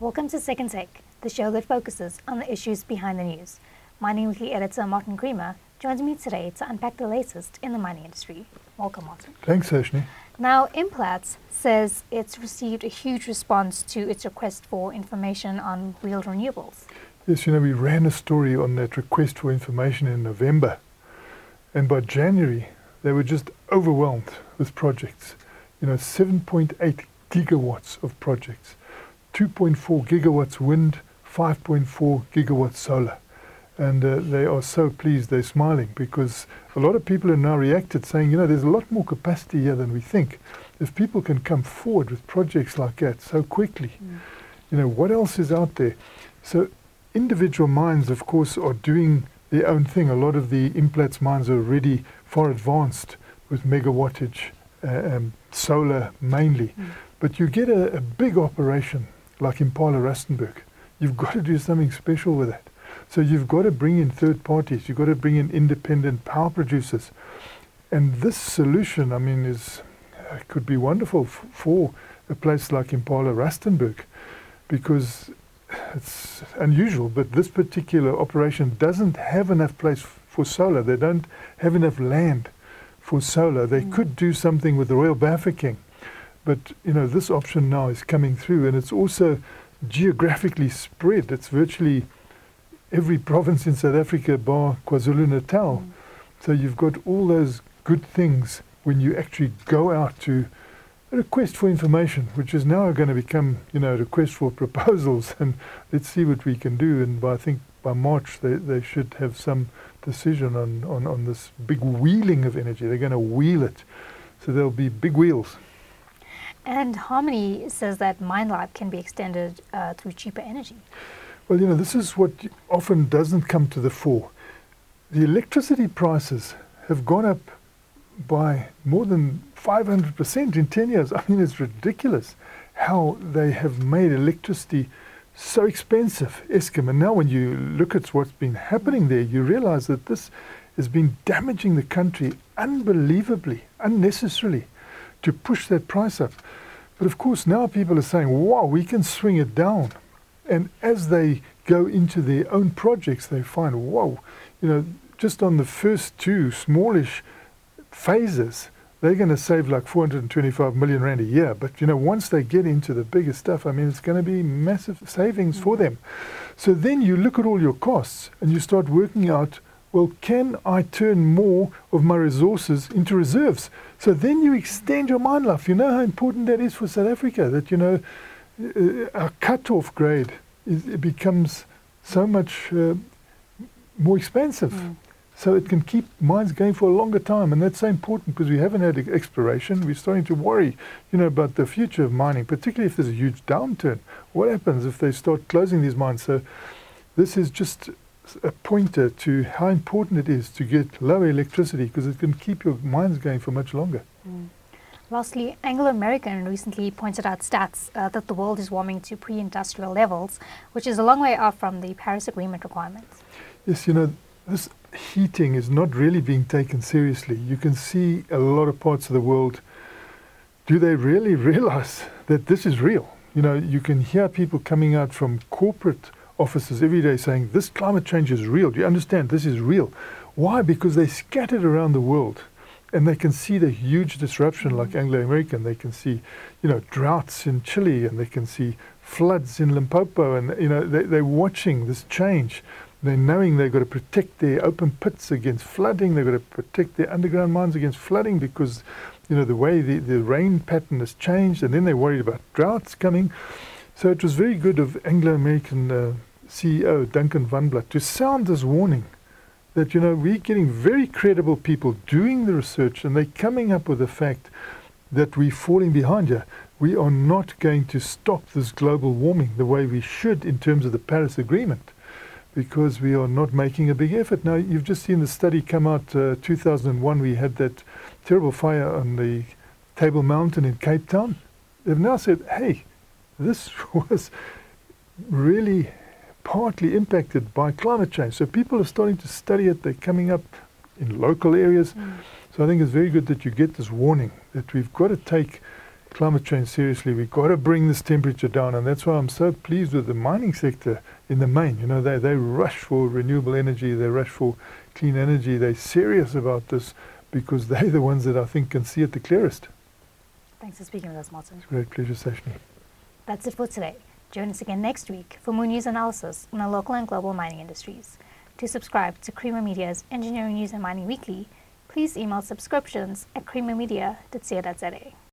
Welcome to Second Take, the show that focuses on the issues behind the news. Mining Weekly editor Martin Creamer joins me today to unpack the latest in the mining industry. Welcome, Martin. Thanks, Ashni. Now, Implats says it's received a huge response to its request for information on wheeled renewables. Yes, you know, we ran a story on that request for information in November. And by January, they were just overwhelmed with projects. You know, 7.8 gigawatts of projects, 2.4 gigawatts wind, 5.4 gigawatts solar. And uh, they are so pleased, they're smiling because a lot of people have now reacted saying, you know, there's a lot more capacity here than we think. If people can come forward with projects like that so quickly, mm. you know, what else is out there? So individual mines, of course, are doing their own thing. A lot of the Implats mines are already far advanced with megawattage, uh, um, solar mainly. Mm. But you get a, a, big operation like Impala Rustenburg. You've got to do something special with that. So you've got to bring in third parties. You've got to bring in independent power producers. And this solution, I mean, is uh, could be wonderful f- for a place like Impala Rustenburg because it's unusual, but this particular operation doesn't have enough place f- for solar. They don't have enough land for solar. They mm. could do something with the Royal Bafokeng, but you know this option now is coming through, and it's also geographically spread. It's virtually every province in South Africa, bar KwaZulu Natal. Mm. So you've got all those good things when you actually go out to a request for information, which is now going to become, you know, a request for proposals, and let's see what we can do. And by, I think by March they, they should have some decision on, on, on this big wheeling of energy. They're going to wheel it, so there'll be big wheels. And Harmony says that mine life can be extended uh, through cheaper energy. Well, you know, this is what often doesn't come to the fore. The electricity prices have gone up by more than 500% in 10 years. I mean, it's ridiculous how they have made electricity so expensive, Eskom. And now, when you look at what's been happening there, you realize that this has been damaging the country unbelievably, unnecessarily, to push that price up. But of course, now people are saying, wow, we can swing it down. And as they go into their own projects, they find, whoa, you know, just on the first two smallish phases, they're going to save like 425 million rand a year. But you know, once they get into the bigger stuff, I mean, it's going to be massive savings mm-hmm. for them. So then you look at all your costs and you start working out, well, can I turn more of my resources into reserves? So then you extend your mine life. You know how important that is for South Africa. That you know uh, our cut-off grade is, it becomes so much uh, more expensive. Mm. So it can keep mines going for a longer time, and that's so important because we haven't had exploration. We're starting to worry, you know, about the future of mining, particularly if there's a huge downturn. What happens if they start closing these mines? So this is just a pointer to how important it is to get low electricity because it can keep your mines going for much longer. Mm. Lastly, Anglo American recently pointed out stats uh, that the world is warming to pre industrial levels, which is a long way off from the Paris Agreement requirements. Yes, you know, this heating is not really being taken seriously. You can see a lot of parts of the world. Do they really realize that this is real? You know, you can hear people coming out from corporate offices every day saying, This climate change is real. Do you understand? This is real. Why? Because they're scattered around the world and they can see the huge disruption like mm. Anglo American. They can see, you know, droughts in Chile and they can see floods in Limpopo and, you know, they, they're watching this change. They're knowing they've got to protect their open pits against flooding. They've got to protect their underground mines against flooding because, you know, the way the, the rain pattern has changed and then they're worried about droughts coming. So it was very good of Anglo American uh, CEO Duncan Wanblad to sound this warning that, you know, we're getting very credible people doing the research and they're coming up with the fact that we're falling behind here. We are not going to stop this global warming the way we should in terms of the Paris Agreement because we are not making a big effort. Now, you've just seen the study come out uh, 2001. We had that terrible fire on the Table Mountain in Cape Town. They've now said, hey, this was really partly impacted by climate change. So people are starting to study it. They're coming up in local areas. Mm. So I think it's very good that you get this warning that we've got to take climate change seriously. We've got to bring this temperature down, and that's why I'm so pleased with the mining sector in the main. You know, they, they rush for renewable energy, they rush for clean energy. They're serious about this because they're the ones that I think can see it the clearest. Thanks for speaking with us, Martin. It's a great pleasure, Sashni. That's it for today. Join us again next week for more news analysis on the local and global mining industries. To subscribe to Creamer Media's Engineering News and Mining Weekly, please email subscriptions at creamermedia.co.za.